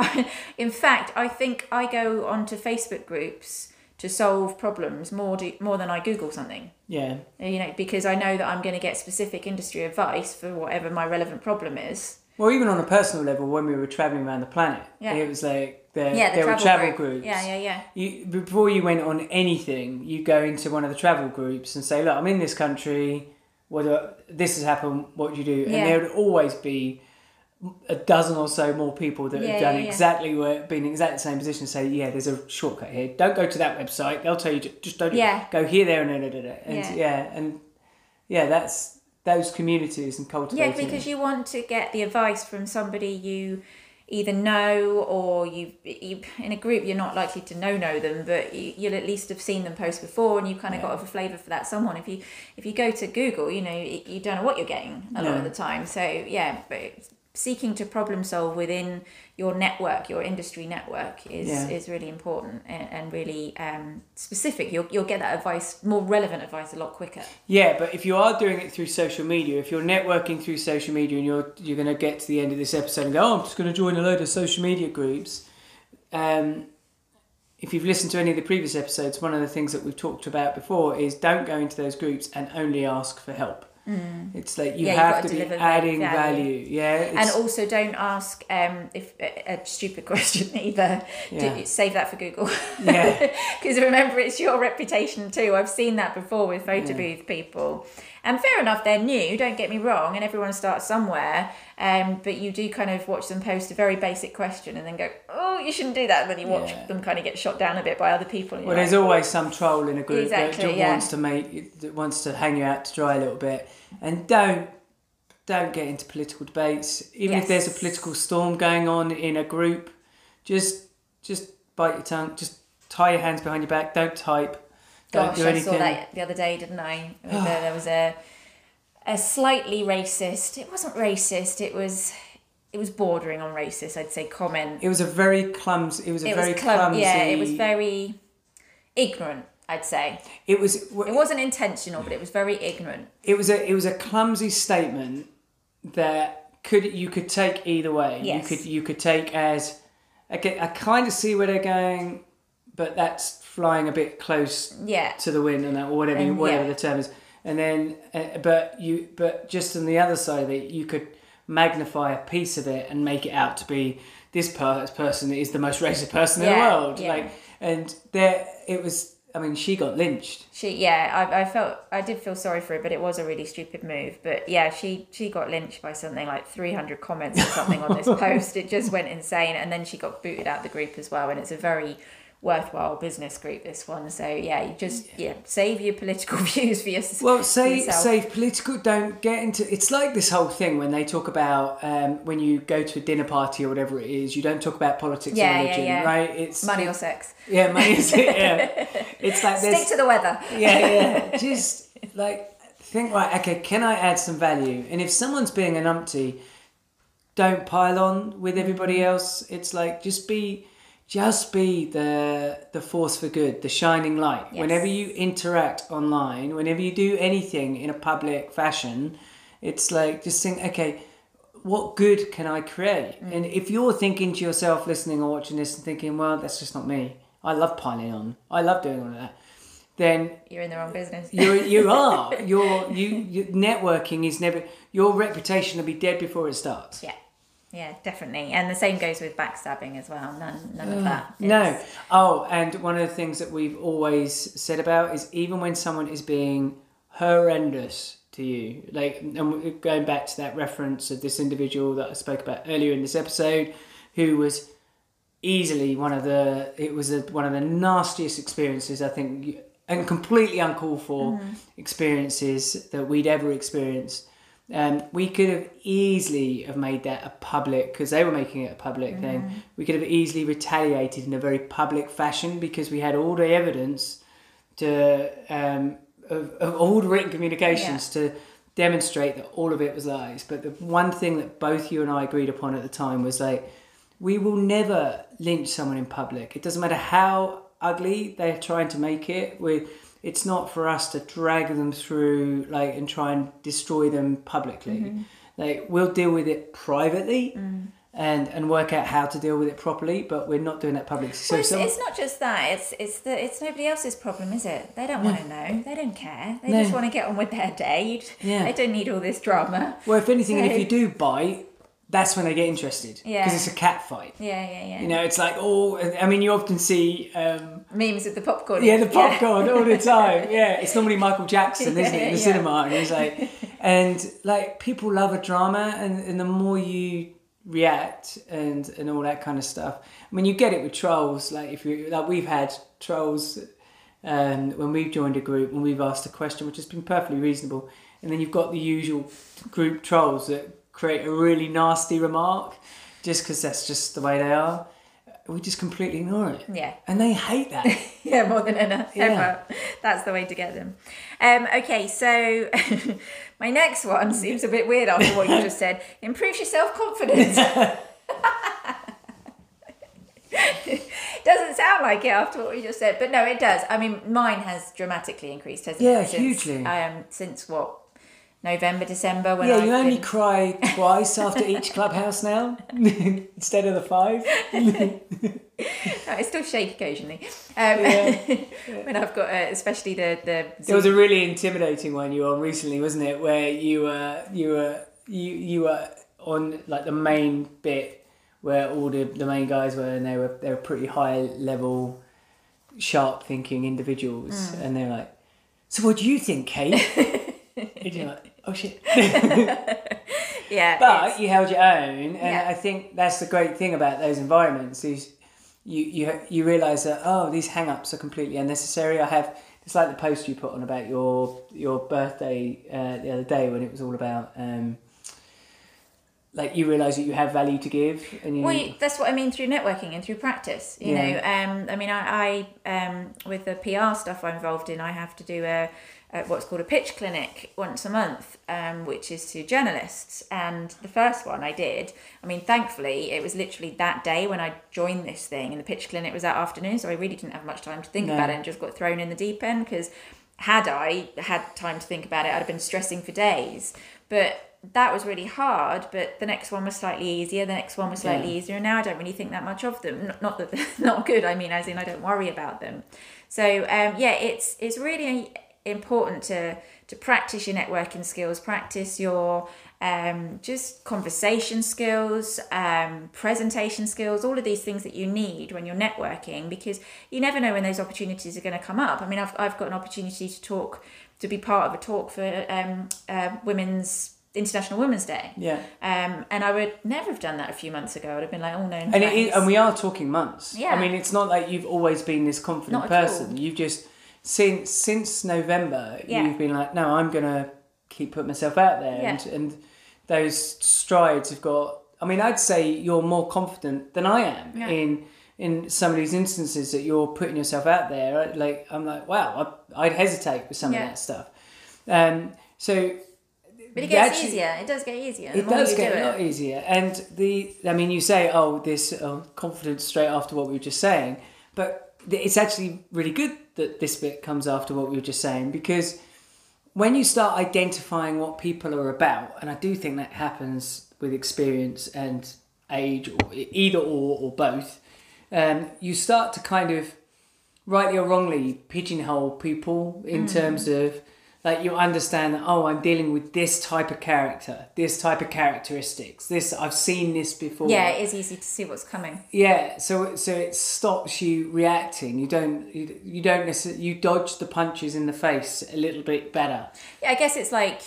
in fact, I think I go onto Facebook groups to solve problems more do, more than I Google something. Yeah. You know, because I know that I'm going to get specific industry advice for whatever my relevant problem is. Well, even on a personal level, when we were traveling around the planet, Yeah. it was like there, Yeah, the there travel, were travel group. groups. Yeah, yeah, yeah. you before you went on anything, you go into one of the travel groups and say, "Look, I'm in this country. What do I- this has happened? What do you do?" And Yeah. there would always be a dozen or so more people that Yeah, have done yeah, exactly what been in exactly the same position. Say, "Yeah, there's a shortcut here. Don't go to that website. They'll tell you just don't Yeah. go here, there, and da, da, da, da." And Yeah. and yeah, that's those communities and Yeah, because you want to get the advice from somebody you either know or you, you in a group you're not likely to know know them but you, you'll at least have seen them post before and you've kind of Yeah. got a flavour for that someone. If you if you go to google you know you, you don't know what you're getting a lot of the time. So yeah but seeking to problem solve within your network, your industry network, is Yeah. is really important and, and really um, specific. You'll you'll get that advice, more relevant advice, a lot quicker. Yeah, but if you are doing it through social media, if you're networking through social media and you're you're going to get to the end of this episode and go, oh, I'm just going to join a load of social media groups. Um, if you've listened to any of the previous episodes, one of the things that we've talked about before is don't go into those groups and only ask for help. It's like you Yeah, you've to to be adding value. value. Yeah, and also don't ask um, if a, a stupid question either. Yeah. Do, save that for Google. Yeah. Because remember, it's your reputation too. I've seen that before with photo Yeah. booth people. And fair enough, they're new. Don't get me wrong, and everyone starts somewhere. Um, but you do kind of watch them post a very basic question and then go, "Oh, you shouldn't do that." And then you watch Yeah. them kind of get shot down a bit by other people. Well, you're there's like, always some troll in a group that Exactly, just yeah. wants to make that wants to hang you out to dry a little bit, and don't don't get into political debates. Even if there's a political storm going on in a group, just just bite your tongue. Just tie your hands behind your back. Don't type. Don't Gosh, I saw that the other day, didn't I? It was a- there was a a slightly racist. It wasn't racist. It was it was bordering on racist. I'd say comment. It was a very clumsy. It was a It very was clum- clumsy. Yeah, it was very ignorant. I'd say It was. it wasn't intentional, but it was very ignorant. it was a it was a clumsy statement that could you could take either way. Yes. You could you could take as okay, I kind of see where they're going, but that's flying a bit close Yeah, to the wind and that, or whatever And, whatever yeah. the term is. And then, uh, but you but just on the other side of it, you could magnify a piece of it and make it out to be this per- person is the most racist person in the world. yeah. Like, and there it was. I mean, she got lynched. she. Yeah, I, I felt I did feel sorry for her, but it was a really stupid move. But yeah, she she got lynched by something like three hundred comments or something on this post. It just went insane, and then she got booted out the group as well. And it's a very worthwhile business group this one so yeah you just yeah save your political views for yourself Well, say yourself. say political. Don't get into. It's like this whole thing when they talk about um, when you go to a dinner party or whatever it is. You don't talk about politics Yeah, or yeah, religion, yeah. right? It's money or sex yeah, money. Yeah, it's like stick to the weather yeah, yeah. Just like think right. Okay, can I add some value? And if someone's being an umpty, don't pile on with everybody else. It's like just be, just be the the force for good, the shining light. Yes. Whenever you interact online, whenever you do anything in a public fashion, it's like just think, okay. What good can I create? Mm. And if you're thinking to yourself, listening or watching this, and thinking, "Well, that's just not me. I love piling on. I love doing all of that," then you're in the wrong business you you are your you, you networking is never your reputation will be dead before it starts. yeah yeah definitely. And the same goes with backstabbing as well. None none of that. No. Oh, and one of the things that we've always said about is even when someone is being horrendous to you, like, and going back to that reference of this individual that I spoke about earlier in this episode, who was easily one of the it was a, one of the nastiest experiences I think and completely uncalled for mm-hmm. experiences that we'd ever experienced. Um, we could have easily have made that a public because they were making it a public thing. We could have easily retaliated in a very public fashion because we had all the evidence to um, of, of all the written communications to demonstrate that all of it was lies. But the one thing that both you and I agreed upon at the time was like, we will never lynch someone in public. It doesn't matter how ugly they're trying to make it. We, it's not for us to drag them through like and try and destroy them publicly. Mm-hmm. Like we'll deal with it privately. Mm. And, and work out how to deal with it properly, but we're not doing that publicly. So Well, it's, it's not just that. It's it's the it's nobody else's problem, is it? They don't want to know. They don't care. They No. just want to get on with their day. Yeah. They don't need all this drama. Well, if anything, and if you do bite, that's when they get interested. Yeah. Because it's a cat fight. Yeah, yeah, yeah. You know, it's like, oh, I mean, you often see, um, Memes with the popcorn. yeah, the popcorn all the time. Yeah, it's normally Michael Jackson, isn't it, in the Yeah. cinema? And he's like, and like, people love a drama, and, and the more you react and and all that kind of stuff. I mean, you get it with trolls. Like, if you, like, we've had trolls um, when we've joined a group and we've asked a question, which has been perfectly reasonable. And then you've got the usual group trolls that create a really nasty remark just because that's just the way they are. We just completely ignore it. Yeah. And they hate that. yeah, more than enough Yeah. ever. That's the way to get them. Um, okay, so My next one seems a bit weird after what you just said. Improves your self confidence. Doesn't sound like it after what you just said, but no, it does. I mean, mine has dramatically increased, hasn't Yeah, it? Since, hugely. Um, since what? November, December when yeah, I've you only been- cry twice after each clubhouse now instead of the five. I still shake occasionally. Um, when I've got, uh, especially the the. There was a really intimidating one you were on recently, wasn't it? Where you were you were you you were on like the main bit where all the, the main guys were, and they were they were pretty high level, sharp thinking individuals, and they're like, "So what do you think, Kate?" And you're like, "Oh shit." yeah, but you held your own, and Yeah. I think that's the great thing about those environments is you you you realize that oh these hang-ups are completely unnecessary. I have it's like the post you put on about your your birthday uh, the other day when it was all about um, like you realize that you have value to give, and you Well, you- that's what I mean through networking and through practice. You Yeah. know, um, I mean, I, I um, with the PR stuff I'm involved in, I have to do a, what's called a pitch clinic once a month, um, which is to journalists. And the first one I did, I mean, thankfully, it was literally that day when I joined this thing, and the pitch clinic was that afternoon, so I really didn't have much time to think No. about it and just got thrown in the deep end because had I had time to think about it, I'd have been stressing for days. But that was really hard. But the next one was slightly easier. The next one was slightly Yeah. easier. And now I don't really think that much of them. Not, not that they're not good. I mean, as in I don't worry about them. So um, yeah, it's it's really important to to practice your networking skills, practice your um, just conversation skills, um, presentation skills, all of these things that you need when you're networking because you never know when those opportunities are going to come up. I mean, I've, I've got an opportunity to talk, to be part of a talk for um, uh, Women's International Women's Day. yeah. Um, and I would never have done that a few months ago. I'd have been like, oh no, And is, and we are talking months. Yeah. I mean, it's not like you've always been this confident person. all. You've just since since November, Yeah. you've been like, no, I'm gonna keep putting myself out there, and Yeah. and those strides have got. I mean, I'd say you're more confident than I am Yeah. in in some of these instances that you're putting yourself out there. Like I'm like, wow, I, I'd hesitate with some of that stuff. Um, so but it gets actually- easier. It does get easier. the it more does you get do a it. lot easier and the i mean you say oh this uh, confidence straight after what we were just saying but it's actually really good that this bit comes after what we were just saying because when you start identifying what people are about and i do think that happens with experience and age or either or or both um, you start to kind of rightly or wrongly pigeonhole people in Mm. terms of like you understand that oh i'm dealing with this type of character this type of characteristics. This i've seen this before. Yeah, it is easy to see what's coming. yeah so so it stops you reacting. You don't you, you don't necessarily you dodge the punches in the face a little bit better. Yeah, I guess it's like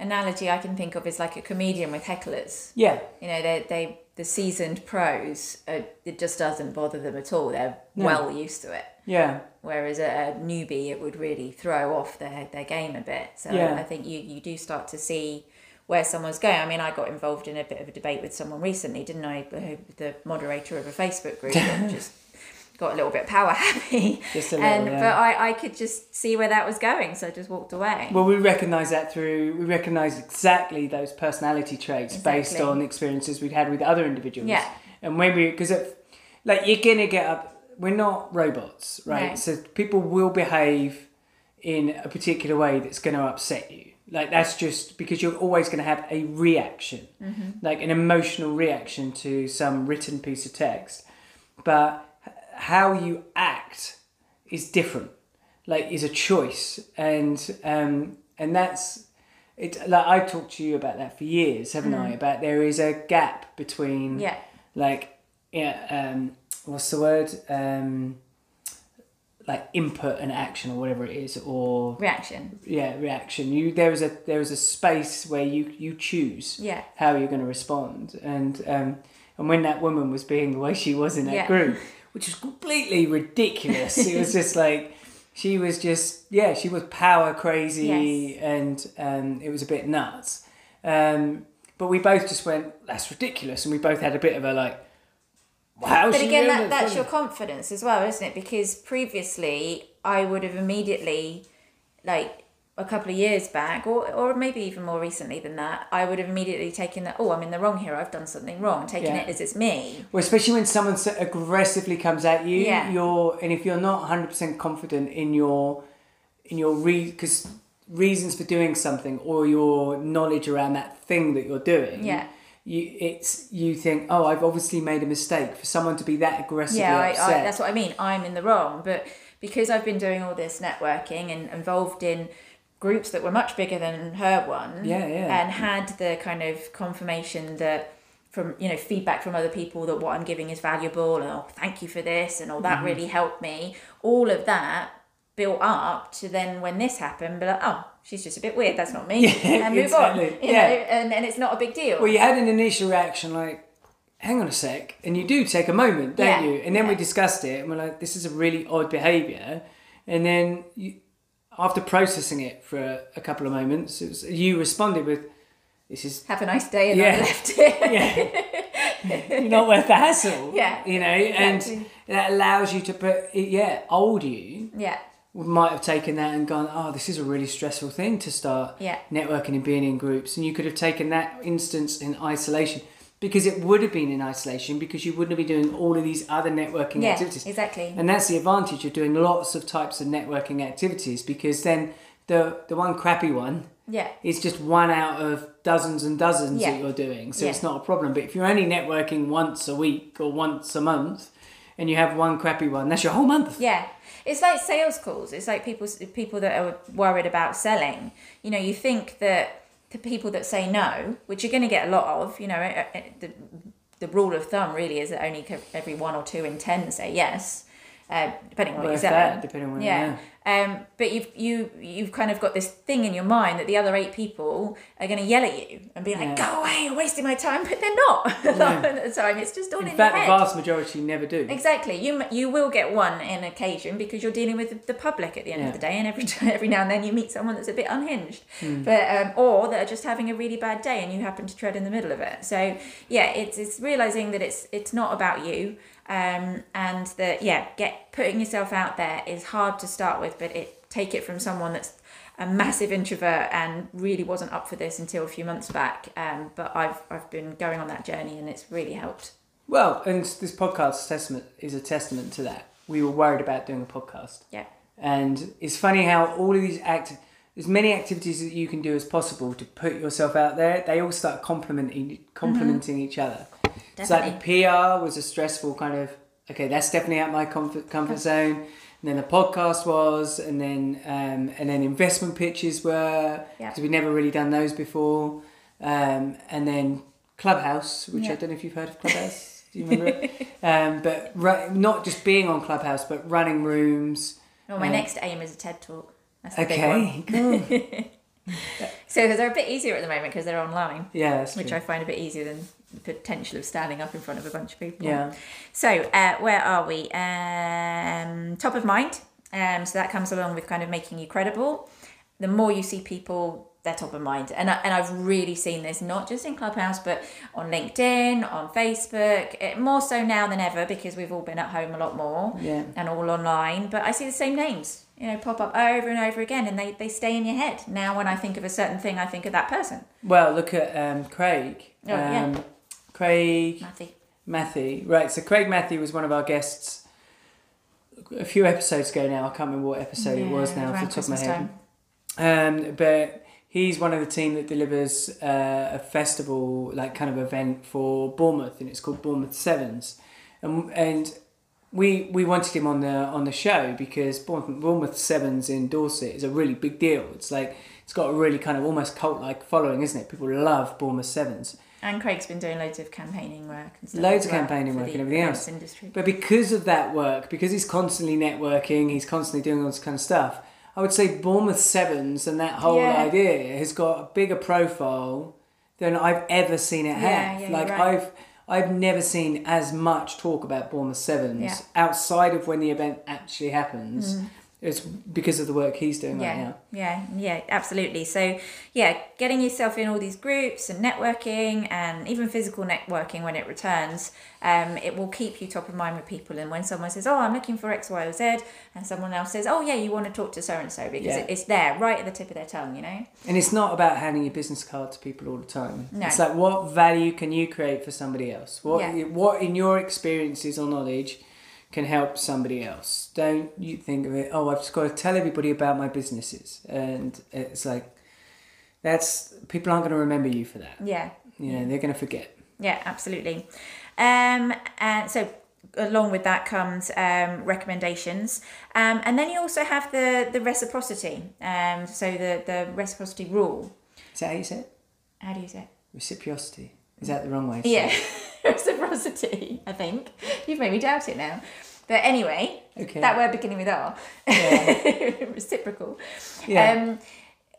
analogy I can think of is like a comedian with hecklers. yeah. You know, they they the seasoned pros, uh, it just doesn't bother them at all. They're No. well used to it. yeah Whereas a, a newbie, it would really throw off their, their game a bit. So Yeah. I think you, you do start to see where someone's going. I mean, I got involved in a bit of a debate with someone recently, didn't I? The moderator of a Facebook group just got a little bit power happy. Just a little, and yeah. but I, I could just see where that was going, so I just walked away. well we recognize that through we recognize exactly those personality traits based on experiences we'd had with other individuals Yeah. and when we because like you're gonna get up we're not robots right No. so people will behave in a particular way that's going to upset you like that's just because you're always going to have a reaction Mm-hmm. like an emotional reaction to some written piece of text but how you act is different like is a choice and um and that's it like i talked to you about that for years haven't i about there is a gap between Mm. yeah. like yeah um what's the word um like input and action or whatever it is or Reaction. yeah reaction you there is a there is a space where you you choose Yeah. how you're going to respond and um and when that woman was being the way she was in that Yeah. group which was completely ridiculous it was just like she was just yeah she was power crazy Yes. and um it was a bit nuts um but we both just went that's ridiculous and we both had a bit of a like wow But again, that, that's your confidence as well, isn't it? Because previously, I would have immediately, like, a couple of years back, or or maybe even more recently than that, I would have immediately taken that. Oh, I'm in the wrong here. I've done something wrong. Taking Yeah. it as it's me. Well, especially when someone so aggressively comes at you, Yeah. you're and if you're not hundred percent confident in your in your re because reasons for doing something or your knowledge around that thing that you're doing, Yeah. you it's you think, oh, I've obviously made a mistake. For someone to be that aggressive. yeah, I, I, that's what I mean. I'm in the wrong, but because I've been doing all this networking and involved in groups that were much bigger than her one, Yeah, yeah. and had the kind of confirmation that from you know feedback from other people that what I'm giving is valuable and oh thank you for this and all that Mm-hmm. really helped me. All of that built up to then when this happened, be like oh she's just a bit weird. That's not me, Yeah, and move exactly. on. You Yeah. know, and and it's not a big deal. Well, you had an initial reaction like, hang on a sec, and you do take a moment, don't Yeah, you? And then we discussed it, and we're like, this is a really odd behaviour. And then you, after processing it for a, a couple of moments, it was, you responded with, this is Have a nice day, and Yeah. I left it. yeah, you're not worth the hassle. Yeah, you know, exactly. and that allows you to put, yeah, old you yeah. might have taken that and gone, oh, this is a really stressful thing to start Yeah. networking and being in groups. And you could have taken that instance in isolation because it would have been in isolation because you wouldn't be doing all of these other networking Yeah, activities. exactly. And that's the advantage of doing lots of types of networking activities because then the, the one crappy one Yeah. is just one out of dozens and dozens Yeah. that you're doing. So Yeah. it's not a problem. But if you're only networking once a week or once a month and you have one crappy one, that's your whole month. Yeah, it's like sales calls. It's like people people that are worried about selling. You know, you think that the people that say no, which you're going to get a lot of. You know, eh, eh, the the rule of thumb really is that only every one or two in ten say yes, uh, depending on what you're selling. that, depending on what- yeah. Um, but you've you you've kind of got this thing in your mind that the other eight people are going to yell at you and be like, Yeah. "Go away! You're wasting my time," but they're not. A lot of the time, it's just all in, In fact, your the vast majority never do. Exactly. You you will get one in occasion because you're dealing with the- public at the end Yeah. of the day, and every every now and then you meet someone that's a bit unhinged, Hmm. but um, or that are just having a really bad day, and you happen to tread in the middle of it. So yeah, it's it's realizing that it's it's not about you, um, and that yeah, get putting yourself out there is hard to start with, but it take it from someone that's a massive introvert and really wasn't up for this until a few months back. Um, but I've I've been going on that journey, and it's really helped. Well, and this podcast testament is a testament to that. We were worried about doing a podcast, Yeah. and it's funny how all of these act, as many activities that you can do as possible to put yourself out there, they all start complementing complementing each other. It's like the PR was a stressful kind of okay, that's definitely out my comfort comfort zone. And then the podcast was, and then um, and then investment pitches were Yeah. because we'd never really done those before. Um, and then Clubhouse, which I don't know if you've heard of Clubhouse. Do you remember it? Um, but ru- not just being on Clubhouse, but running rooms. Well, my Um, next aim is a TED talk. That's the big one. Okay, cool. So they're a bit easier at the moment because they're online, Yeah, which true. I find a bit easier than the potential of standing up in front of a bunch of people. Yeah. So uh, where are we? Um, top of mind. Um, so that comes along with kind of making you credible. The more you see people, they're top of mind, and I, and I've really seen this not just in Clubhouse, but on LinkedIn, on Facebook, it, more so now than ever because we've all been at home a lot more Yeah. and all online. But I see the same names, you know, pop up over and over again, and they, they stay in your head. Now, when I think of a certain thing, I think of that person, Well, look at um, Craig. Oh, yeah. um, Craig Matthew. Matthew. Right, so Craig Matthew was one of our guests a few episodes ago now. I can't remember what episode it was now off the top of my head. Um, but he's one of the team that delivers uh, a festival, like kind of event for Bournemouth, and it's called Bournemouth Sevens. And, and we we wanted him on the on the show because Bournemouth, Bournemouth Sevens in Dorset is a really big deal. It's like it's got a really kind of almost cult like following, isn't it? People love Bournemouth Sevens. And Craig's been doing loads of campaigning work and stuff. Loads of campaigning work and everything else. Industry. But because of that work, because he's constantly networking, he's constantly doing all this kind of stuff. I would say Bournemouth Sevens and that whole Yeah. idea has got a bigger profile than I've ever seen it Yeah, have. yeah, like right. I've I've never seen as much talk about Bournemouth Sevens Yeah. outside of when the event actually happens. Mm. It's because of the work he's doing right yeah now. yeah yeah absolutely so yeah getting yourself in all these groups and networking and even physical networking when it returns um, it will keep you top of mind with people and when someone says oh i'm looking for x y or z and someone else says oh yeah you want to talk to so and so because Yeah. it's there right at the tip of their tongue you know And it's not about handing your business card to people all the time. No. It's like what value can you create for somebody else? What Yeah. what in your experiences or knowledge can help somebody else? Don't you think of it? Oh, I've just got to tell everybody about my businesses, and it's like that's people aren't going to remember you for that. yeah You know, they're going to forget. Yeah, absolutely. Um, and so along with that comes um, recommendations, um, and then you also have the the reciprocity. Um, so the the reciprocity rule. Is that how you say it? How do you say? it? Reciprocity. Is that the wrong way? Yeah? reciprocity. I think you've made me doubt it now. But anyway, Okay. that word beginning with R, Yeah. reciprocal. Yeah. Um,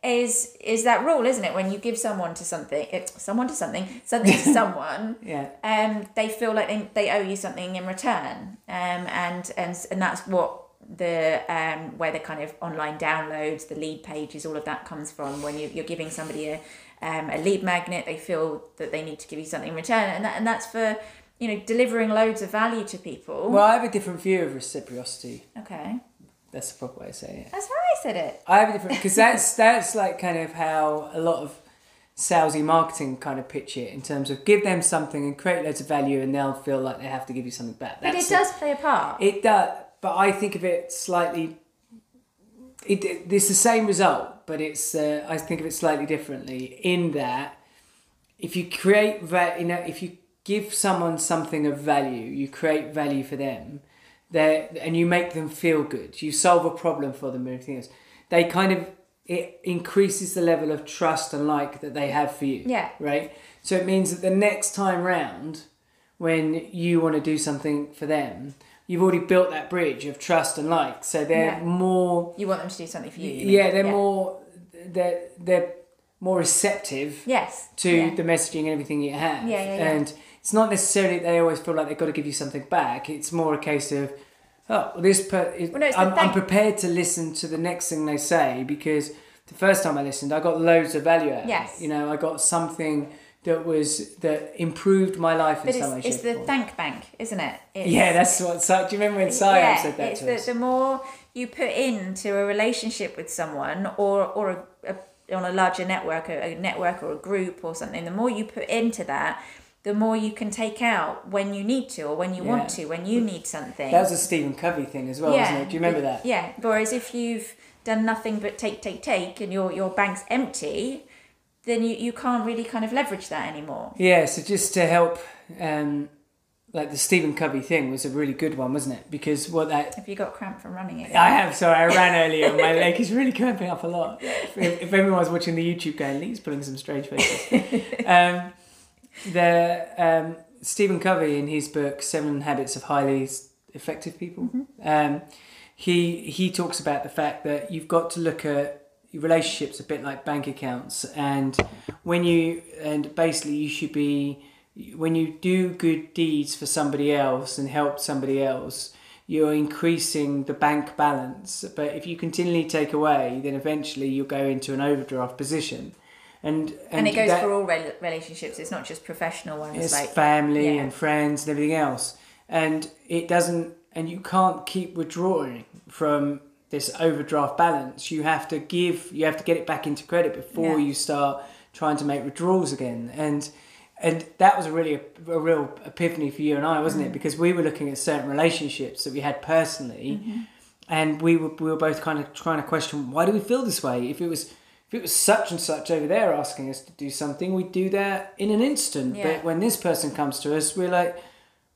is is that rule, isn't it? When you give someone to something, it, someone to something, something to someone, yeah. um, they feel like they, they owe you something in return, um, and and and that's what the um, where the kind of online downloads, the lead pages, all of that comes from. When you, you're giving somebody a um, a lead magnet, they feel that they need to give you something in return, and that and that's for you know delivering loads of value to people. Well, I have a different view of reciprocity. okay, That's the proper way to say it. that's how I said it. I have a different because that's that's like kind of how a lot of salesy marketing kind of pitch it in terms of give them something and create loads of value and they'll feel like they have to give you something back. But it does play a part. It does, but I think of it slightly. It, it it's the same result, but it's uh, I think of it slightly differently in that if you create va- you know if you give someone something of value, you create value for them, there and you make them feel good. You solve a problem for them and everything else. They kind of it increases the level of trust and like that they have for you. Yeah. Right. So it means that the next time round, when you want to do something for them, you've already built that bridge of trust and like. So they're Yeah. more. You want them to do something for you. you mean? Yeah, they're more. They're they're more receptive Yes. to yeah. the messaging and everything you have. Yeah, yeah, yeah. And it's not necessarily they always feel like they've got to give you something back. It's more a case of, oh, well, this per- Well, no, I'm, I'm prepared to listen to the next thing they say because the first time I listened, I got loads of value out Yes. of it. You know, I got something that was that improved my life in But some way, it's, it's the form. thank bank, isn't it? It's, Yeah, that's what. Do you remember when Siam said that it's to the, us? the more you put into a relationship with someone or or a, a, on a larger network, a, a network or a group or something, the more you put into that, the more you can take out when you need to or when you want to, when you need something. That was a Stephen Covey thing as well, wasn't it? Do you remember that? Yeah. Whereas if you've done nothing but take, take, take, and your your bank's empty, then you, you can't really kind of leverage that anymore. Yeah, so just to help, um, like the Stephen Covey thing was a really good one, wasn't it? Because what that If you got cramp from running it. I have, sorry, I ran earlier and my leg is really cramping up a lot. If, if everyone's watching the YouTube going, Lee's pulling some strange faces. um, the um, Stephen Covey in his book Seven Habits of Highly Effective People, um, he he talks about the fact that you've got to look at relationships a bit like bank accounts, and when you and basically you should be when you do good deeds for somebody else and help somebody else you're increasing the bank balance. But if you continually take away, then eventually you'll go into an overdraft position. And And, and, it goes that- for all rel- relationships. It's not just professional ones. it's like family yeah. and friends and everything else. And it doesn't, and you can't keep withdrawing from this overdraft balance. You have to give, you have to get it back into credit before Yeah. you start trying to make withdrawals again. And and that was a really a, a real epiphany for you and I, wasn't Mm. it? Because we were looking at certain relationships that we had personally, Mm-hmm. and we were we were both kind of trying to question why do we feel this way? If it was if it was such and such over there asking us to do something, we'd do that in an instant. Yeah. But when this person comes to us, we're like,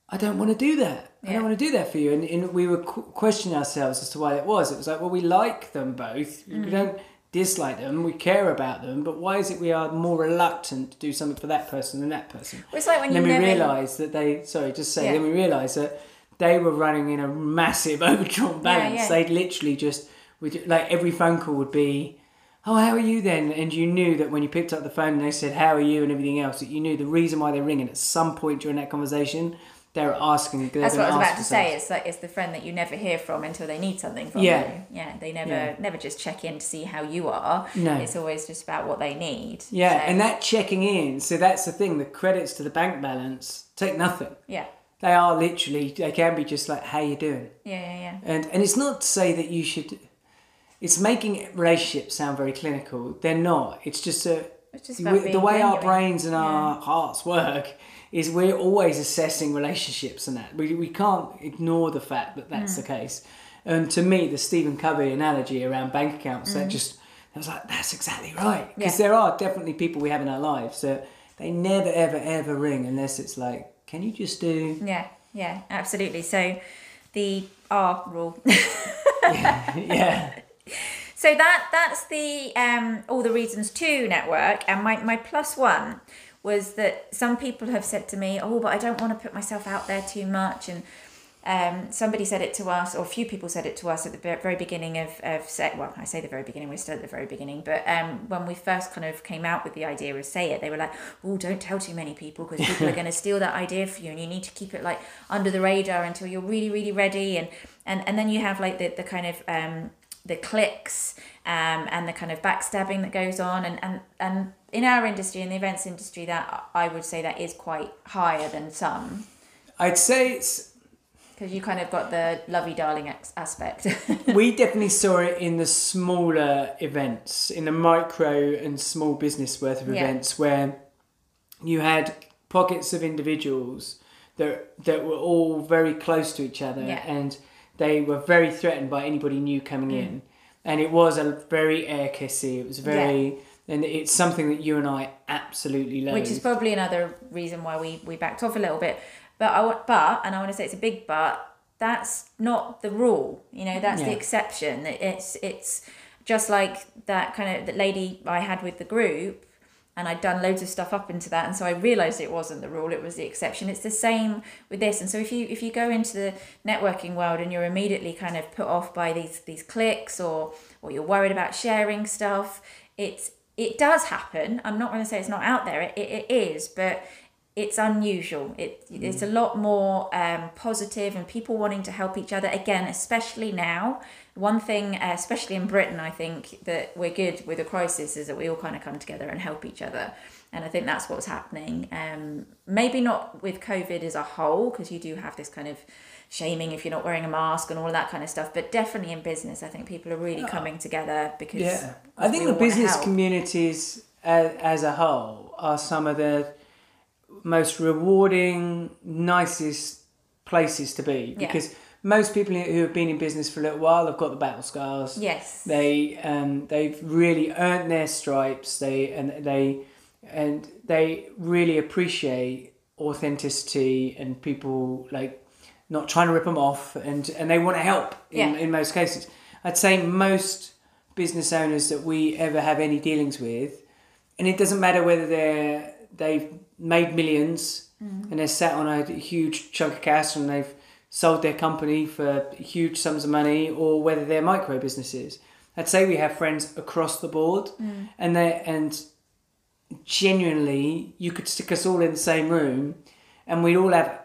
I don't want to do that. I don't want to do that for you. And, and we were qu- questioning ourselves as to why it was. It was like, well, we like them both. Mm-hmm. We don't dislike them. We care about them. But why is it we are more reluctant to do something for that person than that person? Well, it's like when And then we never. realised that they, sorry, just say, Yeah. then we realised that they were running in a massive overdrawn balance. yeah. They'd literally just, would- like every phone call would be, oh, how are you then? And you knew that when you picked up the phone and they said, how are you and everything else, that you knew the reason why they're ringing at some point during that conversation they're asking. They're That's what I was about to say. It's like it's the friend that you never hear from until they need something from Yeah. you. Yeah, they never Yeah. never just check in to see how you are. No. It's always just about what they need. Yeah, So, and that checking in. So that's the thing. The credits to the bank balance take nothing. yeah, They are literally. They can be just like, "How you doing?" yeah, yeah, yeah. And and it's not to say that you should. It's making relationships sound very clinical. They're not. It's just a. It's just about we- the way our brains and our hearts work is we're always assessing relationships and that we, we can't ignore the fact that that's Mm. the case and to me the stephen covey analogy around bank accounts that just I was like that's exactly right because Mm. Yeah. there are definitely people we have in our lives that they never ever ever ring unless it's like can you just do Yeah, yeah, absolutely. So the R rule. yeah So that that's the um, all the reasons to network, and my my plus one was that some people have said to me, "Oh, but I don't want to put myself out there too much," and um, somebody said it to us, or a few people said it to us at the very beginning of of say, well, I say the very beginning, we're still at the very beginning, but um, when we first kind of came out with the idea of say it, they were like, "Oh, don't tell too many people because people are going to steal that idea for you, and you need to keep it like under the radar until you're really, really ready." And and and then you have like the the kind of um, the clicks um, and the kind of backstabbing that goes on and, and and in our industry in the events industry that i would say that is quite higher than some i'd say it's because you kind of got the lovey darling aspect we definitely saw it in the smaller events, in the micro and small business worth of Yeah. events where you had pockets of individuals that that were all very close to each other Yeah. and they were very threatened by anybody new coming Mm. in. And it was a very air kissy. It was very and it's something that you and I absolutely love. which is probably another reason why we we backed off a little bit but i want but and i want to say it's a big but that's not the rule you know that's the exception it's it's just like that kind of that lady i had with the group and I'd done loads of stuff up into that, and so I realised it wasn't the rule; it was the exception. It's the same with this, and so if you if you go into the networking world and you're immediately kind of put off by these these clicks or or you're worried about sharing stuff, it's it does happen. I'm not going to say it's not out there; it, it, it is, but it's unusual. It it's a lot more um, positive and people wanting to help each other again, especially now. One thing, uh, especially in Britain, I think that we're good with a crisis is that we all kind of come together and help each other, and I think that's what's happening. Um, maybe not with COVID as a whole, because you do have this kind of shaming if you're not wearing a mask and all that kind of stuff. But definitely in business, I think people are really coming together because Yeah, I think the business communities as, as a whole are some of the most rewarding, nicest places to be Yeah. because most people who have been in business for a little while have got the battle scars. Yes. They um, they've really earned their stripes. They and they and they really appreciate authenticity and people like not trying to rip them off and and they want to help in, Yeah. in most cases. I'd say most business owners that we ever have any dealings with, and it doesn't matter whether they're they've made millions mm. and they're sat on a huge chunk of cash and they've sold their company for huge sums of money, or whether they're micro businesses. I'd say we have friends across the board, mm. and they and genuinely you could stick us all in the same room, and we'd all have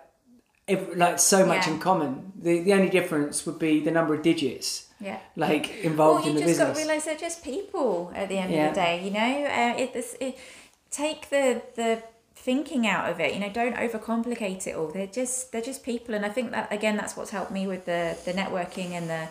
ev- like so much Yeah. in common. The the only difference would be the number of digits Yeah. like involved well, in the business. you just got to realize they're just people at the end Yeah. of the day. You know, uh, it, this, it take the the thinking out of it. You know, don't overcomplicate it all. They're just they're just people, and I think that again, that's what's helped me with the the networking and the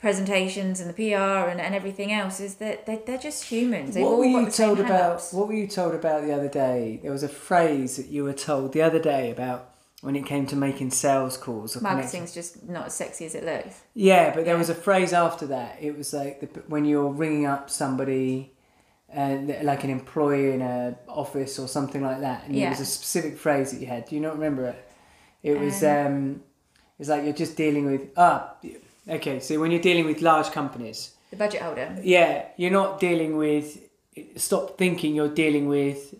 presentations and the PR and, and everything else is that they're, they're just humans. They've what were you told about? What were you told about the other day? There was a phrase that you were told the other day about when it came to making sales calls. Or Marketing's just not as sexy as it looks. Yeah, but there Yeah. was a phrase after that. It was like the, when you're ringing up somebody, uh, like an employee in a office or something like that, and Yeah. it was a specific phrase that you had. Do you not remember it? It was Um. um, it's like you're just dealing with ah. Okay, so when you're dealing with large companies, The budget holder. yeah, you're not dealing with. Stop thinking you're dealing with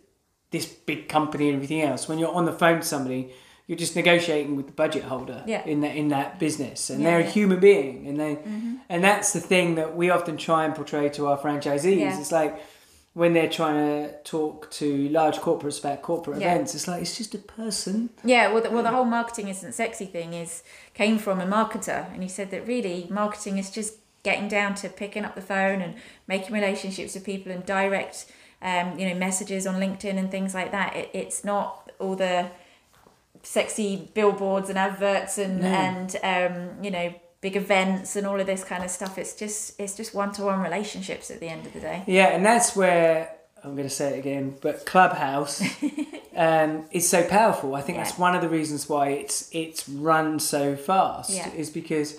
this big company and everything else. When you're on the phone to somebody, you're just negotiating with the budget holder Yeah. in that in that business, and Yeah, they're yeah. a human being, and they Mm-hmm. and that's the thing that we often try and portray to our franchisees. It's like when they're trying to talk to large corporates about corporate Yeah. events, it's like it's just a person. Yeah, well, the, well, the whole marketing isn't sexy thing is came from a marketer, and he said that really marketing is just getting down to picking up the phone and making relationships with people and direct, um, you know, messages on LinkedIn and things like that. It, it's not all the sexy billboards and adverts and No. and um, you know big events and all of this kind of stuff. It's just it's just one to one relationships at the end of the day. Yeah, and that's where I'm going to say it again, but Clubhouse um, is so powerful. I think Yeah. that's one of the reasons why it's it's run so fast. Yeah. Is because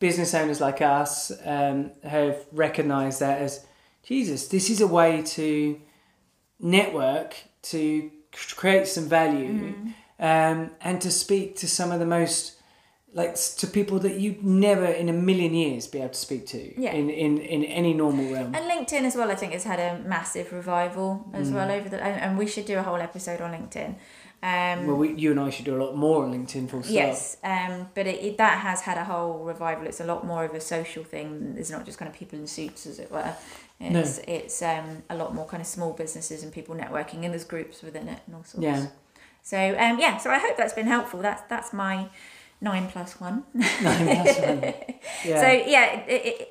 business owners like us um, have recognised that as Jesus. This is a way to network to create some value Mm-hmm. Um, and to speak to some of the most like to people that you'd never in a million years be able to speak to Yeah. in, in, in any normal realm. And LinkedIn as well, I think, has had a massive revival as well over the, and, and we should do a whole episode on LinkedIn. Um, Well, we, you and I should do a lot more on LinkedIn full stop. yes, um, but it, it, that has had a whole revival. It's a lot more of a social thing. It's not just kind of people in suits, as it were. It's it's um, a lot more kind of small businesses and people networking, and there's groups within it and all sorts. Yeah. So um, yeah, so I hope that's been helpful. That's that's my nine plus one. No, that's fine. Yeah. So yeah, it, it,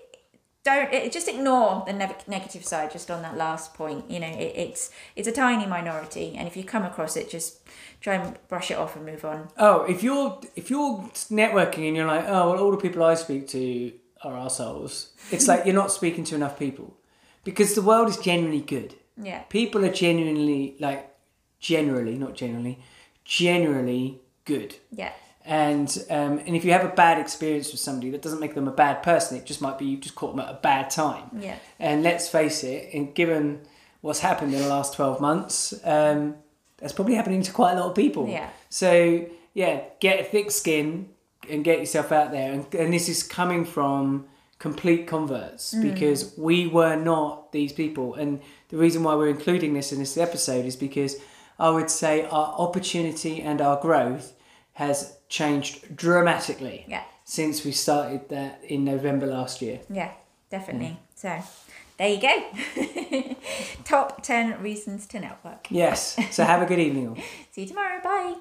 don't it, just ignore the ne- negative side. Just on that last point, you know, it, it's it's a tiny minority, and if you come across it, just try and brush it off and move on. oh, if you're if you're networking and you're like, oh, well, all the people I speak to are assholes. It's like you're not speaking to enough people, because the world is genuinely good. Yeah, People are genuinely like, generally, not generally, generally good. yeah, And um, and if you have a bad experience with somebody, that doesn't make them a bad person. It just might be you just caught them at a bad time. yeah, And let's face it, and given what's happened in the last 12 months, um, that's probably happening to quite a lot of people. Yeah. So, yeah, get a thick skin and get yourself out there. And, and this is coming from complete converts because we were not these people. And the reason why we're including this in this episode is because I would say our opportunity and our growth has changed dramatically. Yeah. Since we started that in November last year. Yeah, definitely. Yeah. So there you go. Top 10 reasons to network. Yes. So have a good evening. See you tomorrow. Bye.